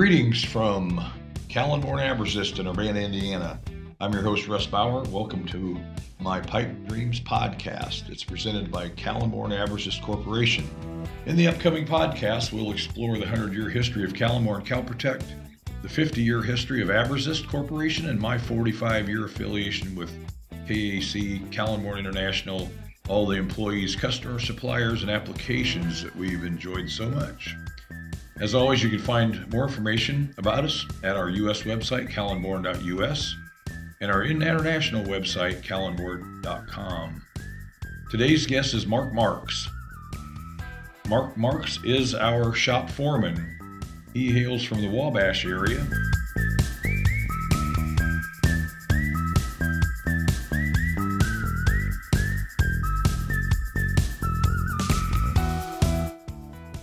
Greetings from Kalenborn Abresist in Urbana, Indiana. I'm your host, Russ Bauer. Welcome to my Pipe Dreams podcast. It's presented by Kalenborn Abresist Corporation. In the upcoming podcast, we'll explore the 100 year history of Kalenborn Kalprotect, the 50 year history of Abresist Corporation, and my 45 year affiliation with KAC, Kalenborn International, all the employees, customers, suppliers, and applications that we've enjoyed so much. As always, you can find more information about us at our U.S. website, kalenborn.us, and our international website, kalenborn.com. Today's guest is Mark Marks. Mark Marks is our shop foreman. He hails from the Wabash area.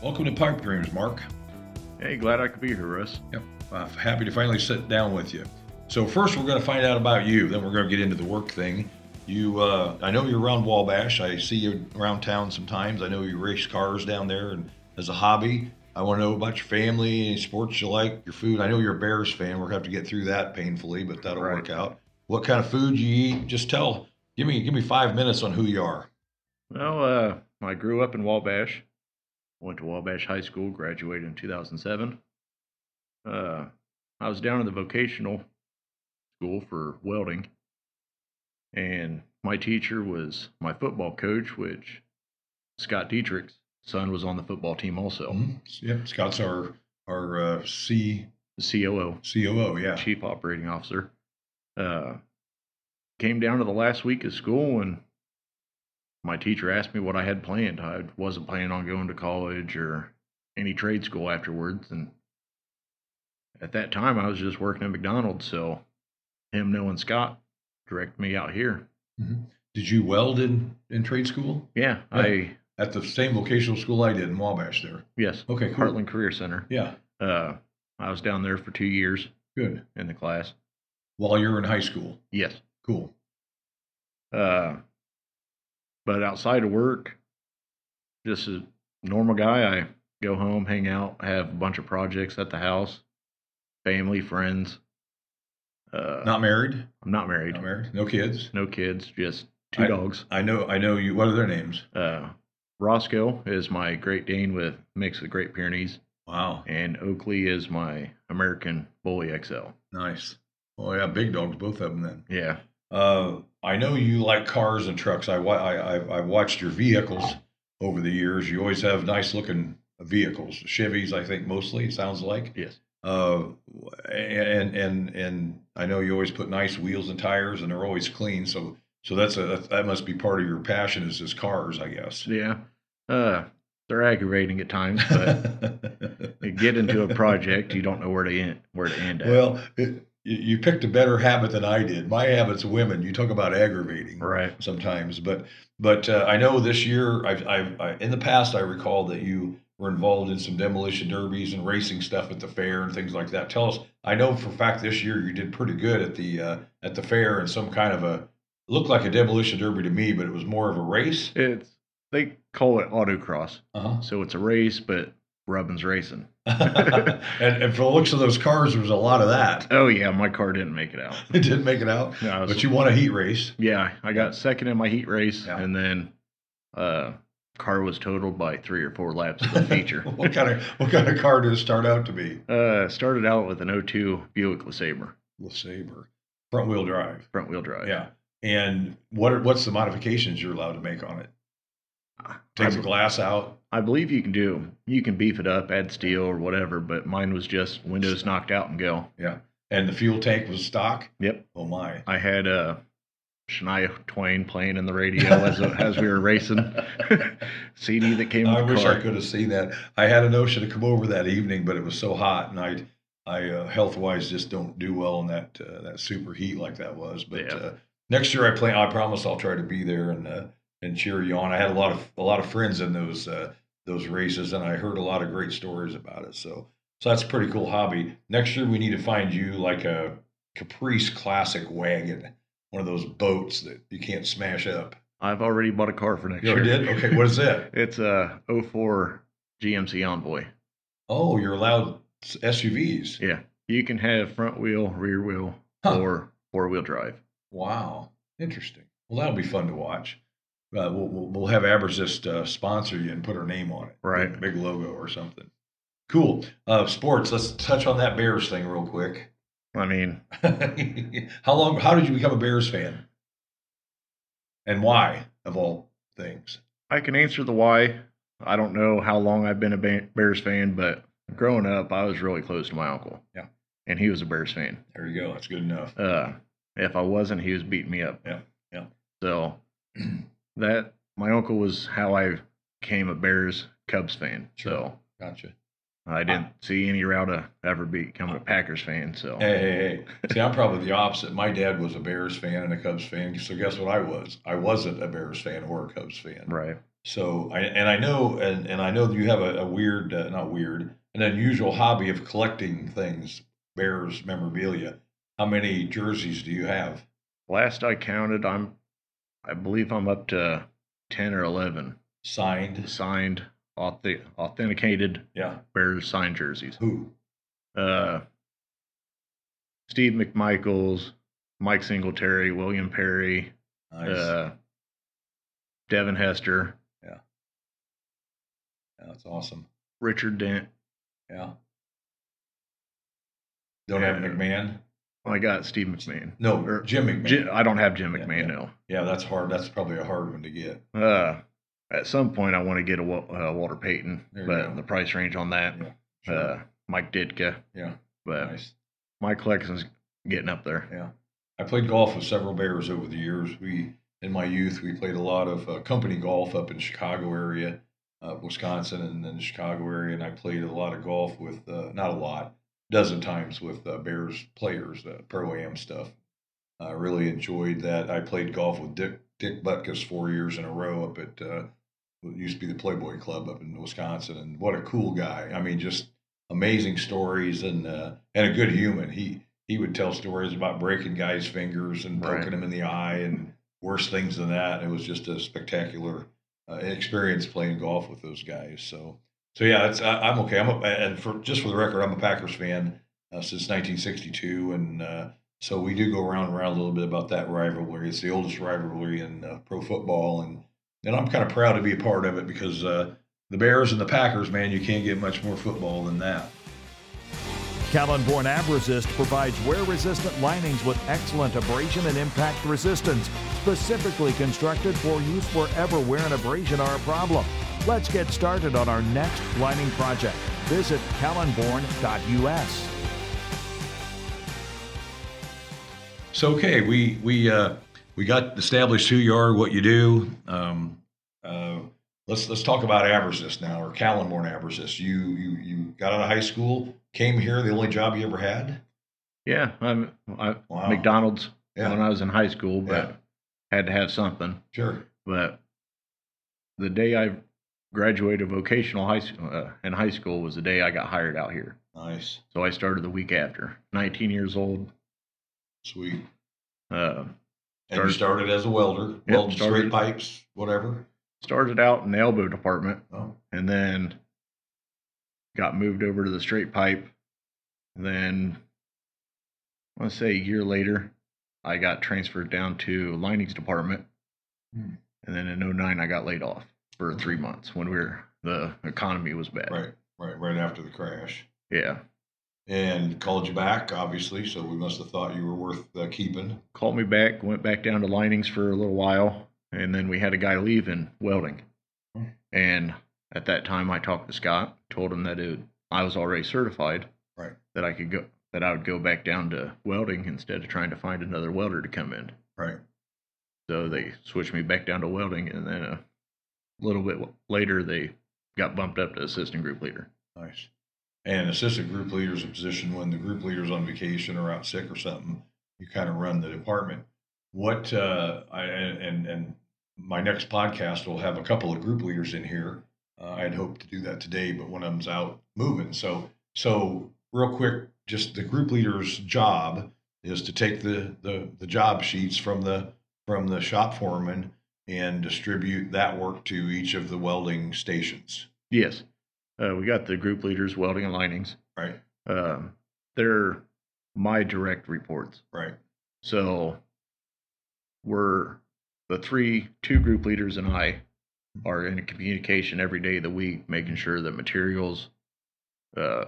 Welcome to Pipe Dreams, Mark. Hey, glad I could be here, Russ. Yep. Uh, happy to finally sit down with you. So first, we're going to find out about you. Then we're going to get into the work thing. You, uh, I know you're around Wabash. I see you around town sometimes. I know you race cars down there, and as a hobby, I want to know about your family, any sports you like, your food. I know you're a Bears fan. We're going to have to get through that painfully, but that'll Right. work out. What kind of food you eat? Just tell. Give me, give me five minutes on who you are. Well, uh, I grew up in Wabash. Went to Wabash High School, graduated in 2007. Uh, I was down in the vocational school for welding, and my teacher was my football coach, which Scott Dietrich's son was on the football team also. Mhm. Yep. Scott's our our uh, C COO, COO. Yeah. Chief Operating Officer. Uh, came down to the last week of school and my teacher asked me what I had planned. I wasn't planning on going to college or any trade school afterwards. And at that time, I was just working at McDonald's. So him knowing Scott directed me out here. Did you weld in in trade school? Yeah, Yeah. I, At the same vocational school I did in Wabash there. yes, Okay, cool. Heartland Career Center. Yeah, Uh, I was down there for two years good. in the class. While you're in high school. Yes. Cool. Uh, but outside of work, just a normal guy. I go home, hang out, have a bunch of projects at the house, family, friends. Uh, Not married? I'm not married. Not married. No kids. No kids, just two I- dogs. I know I know you what are their names? Uh, Roscoe is my Great Dane with mix of Great Pyrenees, Wow. and Oakley is my American Bully XL. Nice. Oh yeah, big dogs, both of them then. Yeah, Uh, I know you like cars and trucks. I, I, I, I've watched your vehicles over the years. You always have nice looking vehicles. Chevys, I think mostly, it sounds like. yes, Uh, and and and I know you always put nice wheels and tires, and they're always clean. So so that's a that must be part of your passion is just cars, I guess. yeah. Uh, they're aggravating at times, but you get into a project, you don't know where to end. Where to end at. well, it, you picked a better habit than I did. My habit's women. You talk about aggravating, right. sometimes. But but uh, I know this year, I've, I've I, in the past, I recall that you were involved in some demolition derbies and racing stuff at the fair and things like that. Tell us. I know for a fact this year you did pretty good at the uh, at the fair and some kind of a looked like a demolition derby to me, but it was more of a race. It's they call it autocross, Uh-huh. so it's a race, but Rubbin's racing. and and for the looks of those cars, there was a lot of that. Oh yeah, my car didn't make it out. It didn't make it out, No, was- but you won a heat race. yeah, I got second in my heat race, Yeah. and then uh, car was totaled by three or four laps of the feature. what kind of what kind of car did it start out to be? uh, started out with an 02 Buick LeSabre LeSabre, front wheel drive. front wheel drive. Yeah. And what are, what's the modifications you're allowed to make on it? Take the glass out. I believe you can do. You can beef it up, add steel or whatever, but mine was just windows knocked out and go. Yeah. And the fuel tank was stock. Yep. Oh my. I had uh, Shania Twain playing in the radio as as we were racing. CD that came I wish car. I could have seen that. I had a notion to come over that evening, but it was so hot, and I, I uh, health wise just don't do well in that uh, that super heat like that was. But Yeah. uh, next year I plan. I promise I'll try to be there and uh, and cheer you on. I had a lot of a lot of friends in those uh, those races, and I heard a lot of great stories about it. So so that's a pretty cool hobby. Next year we need to find you like a Caprice Classic wagon, one of those boats that you can't smash up. I've already bought a car for next You year. did? Okay, what is that? It's a 04 GMC Envoy. Oh, you're allowed SUVs. Yeah, you can have front wheel, rear wheel, Huh. or four wheel drive. Wow, interesting. Well, that'll be fun to watch. Uh, we'll, we'll, we'll have Abresist uh, sponsor you and put our name on it. Right. Big, big logo or something. Cool. Uh, sports. Let's touch on that Bears thing real quick. I mean, how long? How did you become a Bears fan? And why, of all things? I can answer the why. I don't know how long I've been a Bears fan, but growing up, I was really close to my uncle. Yeah. And he was a Bears fan. There you go. That's good enough. Uh, if I wasn't, he was beating me up. Yeah, yeah. So that my uncle was how I became a Bears Cubs fan. So Gotcha. I didn't see any route to ever becoming a Packers fan. So Hey, hey, hey. See, I'm probably the opposite. My dad was a Bears fan and a Cubs fan. So guess what I was? I wasn't a Bears fan or a Cubs fan. right. So, I, and I know, and, and I know that you have a, a weird, uh, not weird, an unusual hobby of collecting things, Bears memorabilia. How many jerseys do you have? Last I counted, I'm I believe I'm up to ten or eleven Signed? signed, authe- authenticated Yeah. Bears signed jerseys. Who? Uh, Steve McMichaels, Mike Singletary, William Perry, Nice. uh, Devin Hester, Yeah, that's awesome. Richard Dent. Yeah. Don't have Yeah. McMahon? I got Steve McMahon. No, Or- Jim McMahon. Ji- I don't have Jim Yeah, McMahon yeah. no. yeah, that's hard. That's probably a hard one to get. Uh, at some point, I want to get a uh, Walter Payton, There but the price range on that, Yeah. Sure. uh, Mike Ditka, yeah. but Nice. my collection's getting up there. Yeah. I played golf with several Bears over the years. We, in my youth, we played a lot of uh, company golf up in Chicago area, uh, Wisconsin, and then the Chicago area. And I played a lot of golf with, uh, not a lot, dozen times with uh, Bears players, uh, pro am stuff. I really enjoyed that. I played golf with Dick Dick Butkus four years in a row up at uh, what used to be the Playboy Club up in Wisconsin, and what a cool guy! I mean, just amazing stories and uh, and a good human. He he would tell stories about breaking guys' fingers and Right. poking them in the eye and worse things than that. It was just a spectacular uh, experience playing golf with those guys. So so yeah, I, I'm okay. I'm a, and for just for the record, I'm a Packers fan uh, since 1962, and uh, so we do go around and around a little bit about that rivalry. It's the oldest rivalry in uh, pro football, and and I'm kind of proud to be a part of it because uh, the Bears and the Packers, man, you can't get much more football than that. Kalenborn Abresist provides wear-resistant linings with excellent abrasion and impact resistance, specifically constructed for use wherever wear and abrasion are a problem. Let's get started on our next lining project. Visit kalenborn.us. So okay, we we uh, we got established who you are, what you do. Um, uh, let's let's talk about Abresist now, or Kalenborn Abresist. You you you got out of high school, came here. The only job you ever had? Yeah, I'm I, Wow. McDonald's Yeah. when I was in high school, but Yeah. had to have something. Sure. But the day I graduated vocational high school uh, in high school was the day I got hired out here. Nice. So I started the week after. 19 years old. Sweet. Uh, And you Started- started as a welder, welding straight pipes, whatever. started out in the elbow department Oh, and then got moved over to the straight pipe. Then I want to say a year later, I got transferred down to linings department. Hmm. And then in 09, I got laid off for three months when we were the economy was bad. right, right, right after the crash. Yeah. And called you back, obviously. So we must have thought you were worth uh, keeping. Called me back, went back down to linings for a little while, and then we had a guy leave in welding. Hmm. And at that time, I talked to Scott, told him that it, I was already certified, Right. that I could go, that I would go back down to welding instead of trying to find another welder to come in. Right. So they switched me back down to welding, and then a little bit later, they got bumped up to assistant group leader. Nice. And assistant group leader is a position when the group leader's on vacation or out sick or something, you kind of run the department. What uh, I and and my next podcast will have a couple of group leaders in here. Uh, I'd hoped to do that today, but one of them's out moving. So so real quick, just the group leader's job is to take the the the job sheets from the from the shop foreman and distribute that work to each of the welding stations. Yes. Uh, we got the group leaders welding and linings. Right. Um, they're my direct reports. Right. So we're the three, two group leaders and I are in communication every day of the week, making sure that materials, uh,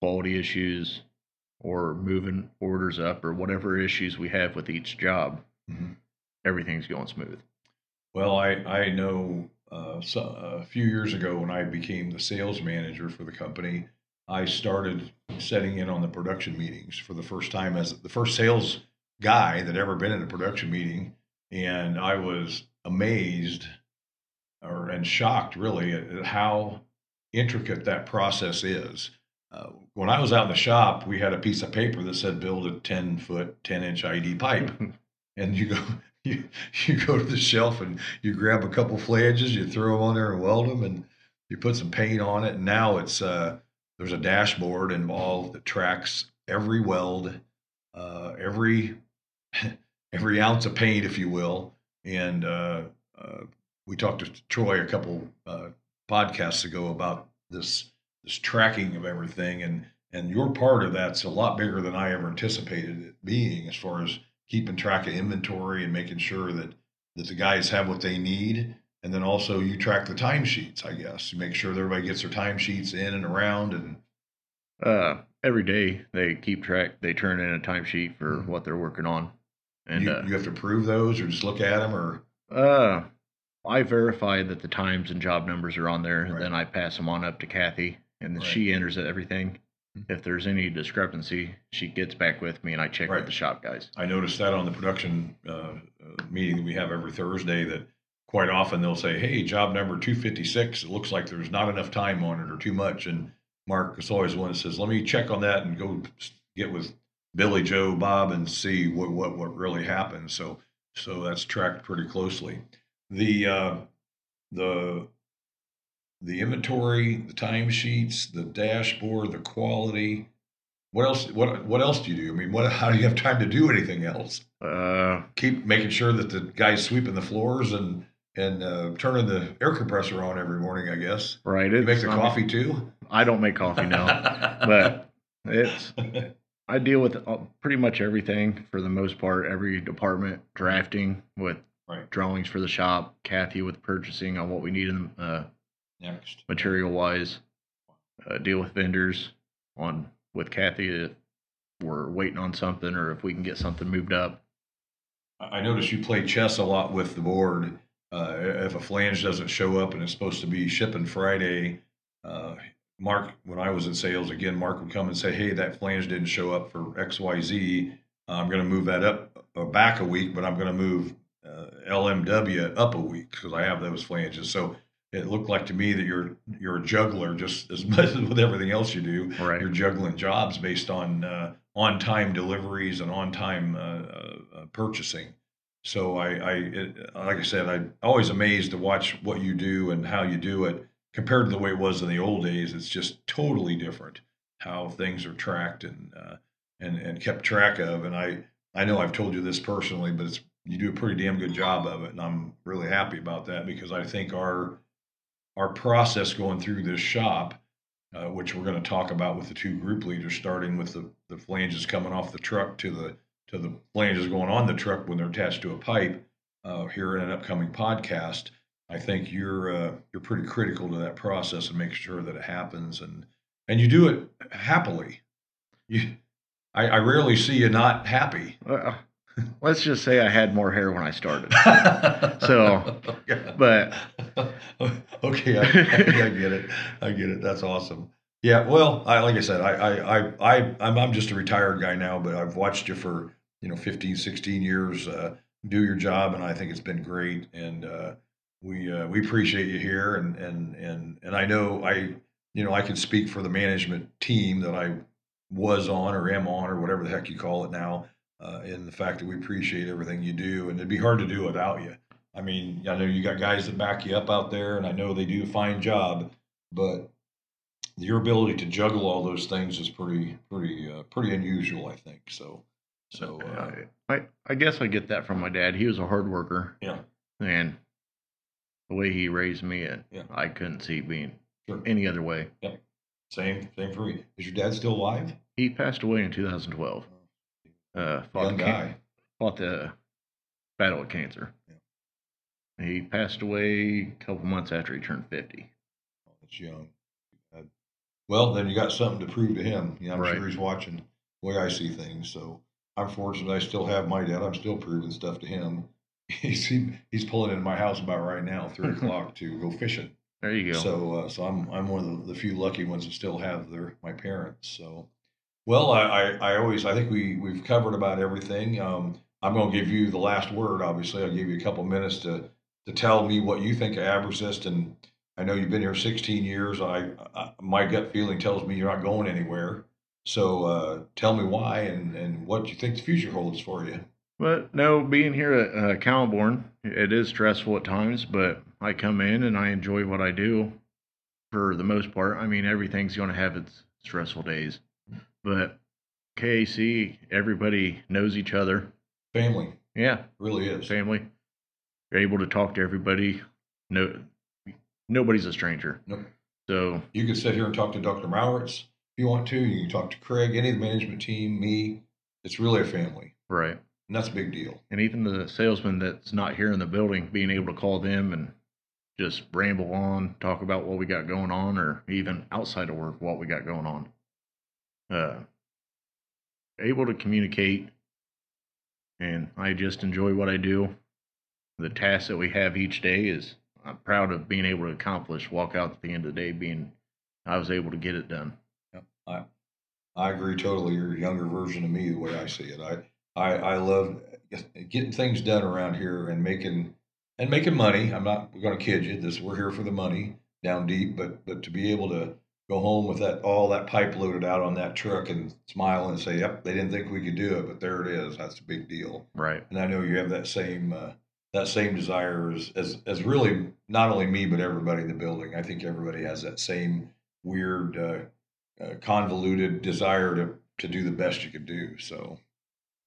quality issues, or moving orders up, or whatever issues we have with each job, Mhm. everything's going smooth. Well, I I know uh, so, a few years ago when I became the sales manager for the company, I started setting in on the production meetings for the first time as the first sales guy that ever been in a production meeting, and I was amazed or and shocked really at, how intricate that process is. Uh, when I was out in the shop, we had a piece of paper that said build a 10 foot, 10 inch ID pipe and you go you, you go to the shelf and you grab a couple flanges, you throw them on there and weld them, and you put some paint on it. And now it's uh, there's a dashboard involved that tracks every weld, uh, every every ounce of paint, if you will. And uh, uh, we talked to Troy a couple uh, podcasts ago about this this tracking of everything, and and your part of that's a lot bigger than I ever anticipated it being, as far as keeping track of inventory and making sure that that the guys have what they need and then also you track the timesheets i guess you make sure that everybody gets their timesheets in and around and Uh, every day they keep track, they turn in a timesheet for what they're working on. And you, uh, you have to prove those or just look at them or Uh, I verify that the times and job numbers are on there, and Right. then I pass them on up to Kathy, and then Right. she enters everything. Mhm. If there's any discrepancy, she gets back with me, and I check Right. with the shop guys. i noticed that on the production uh, uh, meeting that we have every thursday that quite often they'll say hey job number 256 it looks like there's not enough time on it or too much and mark is always the one that says let me check on that and go get with billy joe bob and see what what, what really happened so so that's tracked pretty closely the uh, the the inventory, the timesheets, the dashboard, the quality. What else? What what else do you do? I mean, what? How do you have time to do anything else? Uh, Keep making sure that the guy's sweeping the floors and and uh, turning the air compressor on every morning. I guess right. you make the coffee too. I don't make coffee now, but it's I deal with uh, pretty much everything for the most part. Every department drafting with Right. drawings for the shop, Kathy with purchasing on what we need in uh, next. material wise. Uh, deal with vendors on with Kathy if we're waiting on something or if we can get something moved up. I I noticed you play chess a lot with the board. Uh, if a flange doesn't show up and it's supposed to be shipping Friday, uh, Mark, when I was in sales, again, Mark would come and say, "Hey, that flange didn't show up for X, Y, Z. I'm going to move that up uh, back a week, but I'm going to move uh, LMW up a week because I have those flanges." So it looked like to me that you're you're a juggler just as much as with everything else you do Right. you're juggling jobs based on uh, on time deliveries and on time uh, uh, purchasing. So I, I it, like I said, I'm always amazed to watch what you do and how you do it compared to the way it was in the old days. It's just totally different how things are tracked and uh, and and kept track of. And I I know I've told you this personally, but it's you do a pretty damn good job of it, and I'm really happy about that because I think our our process going through this shop uh, which we're going to talk about with the two group leaders, starting with the, the flanges coming off the truck to the to the flanges going on the truck when they're attached to a pipe. Uh, here in an upcoming podcast, I think you're uh, you're pretty critical to that process and make sure that it happens, and and you do it happily. You, I, I rarely see you not happy. Let's just say I had more hair when I started. So, But okay, I, I get it. I get it. That's awesome. Yeah. Well, I like I said, I I I, I I'm, I'm just a retired guy now, but I've watched you for you know 15, 16 years uh, do your job, and I think it's been great. And uh, we uh, we appreciate you here, and and and and I know I you know I can speak for the management team that I was on or am on or whatever the heck you call it now. Uh, in the fact that we appreciate everything you do, and it'd be hard to do without you. I mean, I know you got guys that back you up out there, and I know they do a fine job, but your ability to juggle all those things is pretty, pretty, uh, pretty unusual, I think. So, so uh, I, I guess I get that from my dad. He was a hard worker, yeah, and the way he raised me, uh, Yeah. I couldn't see being Sure. any other way. Yeah. Same, same for me. Is your dad still alive? He passed away in 2012. Uh, fought, Young the guy. fought the battle of cancer. He passed away a couple months after he turned 50. That's young. Uh, Well, then you got something to prove to him. Know, I'm Right. sure he's watching the way I see things. So I'm fortunate I still have my dad. I'm still proving stuff to him. He's he, he's pulling into my house about right now, three o'clock, to go fishing. There you go. So, uh, so I'm I'm one of the, the few lucky ones that still have their my parents. So, well, I, I, I always I think we we've covered about everything. Um, I'm going to give you the last word. Obviously, I'll give you a couple minutes to to tell me what you think of Abresist. And I know you've been here 16 years. I, I my gut feeling tells me you're not going anywhere. So uh, tell me why and and what you think the future holds for you. But no, being here at uh, Kalenborn, it is stressful at times, but I come in and I enjoy what I do for the most part. I mean, everything's going to have its stressful days, but KAC, everybody knows each other. Family Yeah, really is. family. You're able to talk to everybody. No, nobody's a stranger. Nope. So You can sit here and talk to Dr. Mauritz if you want to. You can talk to Craig, any of the management team, me. It's really a family, right. and that's a big deal. and even the salesman that's not here in the building being able to call them and just ramble on talk about what we got going on or even outside of work what we got going on uh able to communicate and i just enjoy what i do the task that we have each day is i'm proud of being able to accomplish walk out at the end of the day being i was able to get it done Yep. I I agree totally. You're a younger version of me, the way I see it. I I, I love getting things done around here and making and making money. I'm not going to kid you. This we're here for the money down deep, but but to be able to go home with that all that pipe loaded out on that truck and smile and say, "Yep, they didn't think we could do it, but there it is." That's a big deal. right and I know you have that same uh, that same desire as, as as really not only me but everybody in the building. I think everybody has that same weird, uh, uh, convoluted desire to to do the best you could do. So,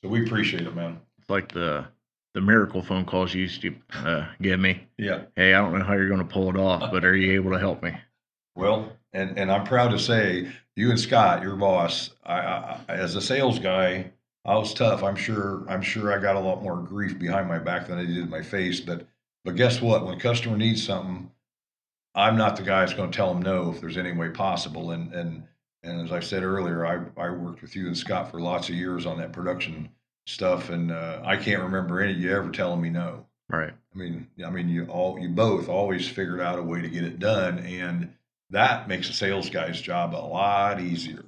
so we appreciate it, man. it's like the the miracle phone calls you used to uh, give me Yeah. hey, I don't know how you're going to pull it off, but are you able to help me? Well, and and I'm proud to say you and Scott, your boss, I, I as a sales guy, I was tough. I'm sure I'm sure I got a lot more grief behind my back than I did in my face. But but guess what? When a customer needs something, I'm not the guy that's going to tell them no if there's any way possible. And and and as I said earlier, I I worked with you and Scott for lots of years on that production stuff, and uh, I can't remember any of you ever telling me no. Right. I mean, I mean, you all, you both always figured out a way to get it done, and that makes a sales guy's job a lot easier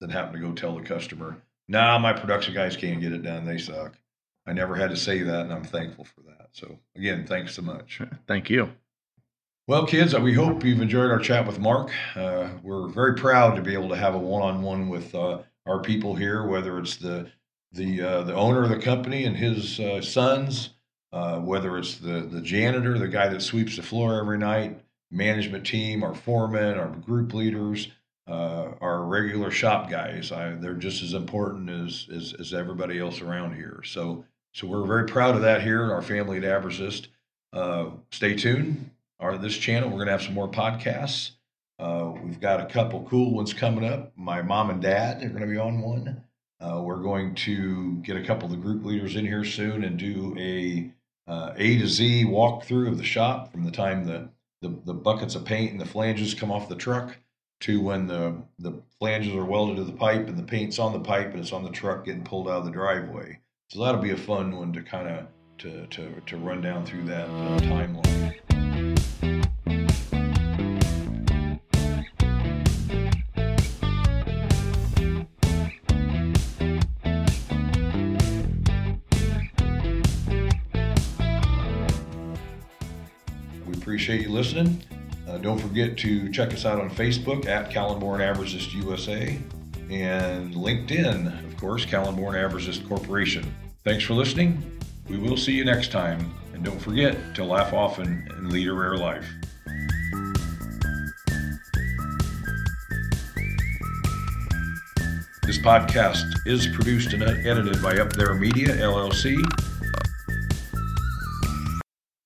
than having to go tell the customer, "Nah, my production guys can't get it done. They suck." I never had to say that, and I'm thankful for that. So again, thanks so much. Thank you. Well, kids, we hope you've enjoyed our chat with Mark. Uh, we're very proud to be able to have a one-on-one with uh, our people here, whether it's the the uh, the owner of the company and his uh, sons, uh, whether it's the the janitor, the guy that sweeps the floor every night, management team, our foremen, our group leaders, uh, our regular shop guys. I, they're just as important as, as as everybody else around here. So so we're very proud of that here, our family at Abresist. Uh, stay tuned our this channel. We're going to have some more podcasts. Uh, we've got a couple cool ones coming up. My mom and dad are going to be on one. Uh, we're going to get a couple of the group leaders in here soon and do a uh, A to Z walkthrough of the shop from the time the, the the buckets of paint and the flanges come off the truck to when the the flanges are welded to the pipe and the paint's on the pipe and it's on the truck getting pulled out of the driveway. So that'll be a fun one to kind of to, to to run down through that uh, timeline. Appreciate you listening. Uh, don't forget to check us out on Facebook at Kalenborn Abresist USA and LinkedIn, of course, Kalenborn Abresist Corporation. Thanks for listening. We will see you next time. And don't forget to laugh often and lead a rare life. This podcast is produced and edited by Up There Media, LLC.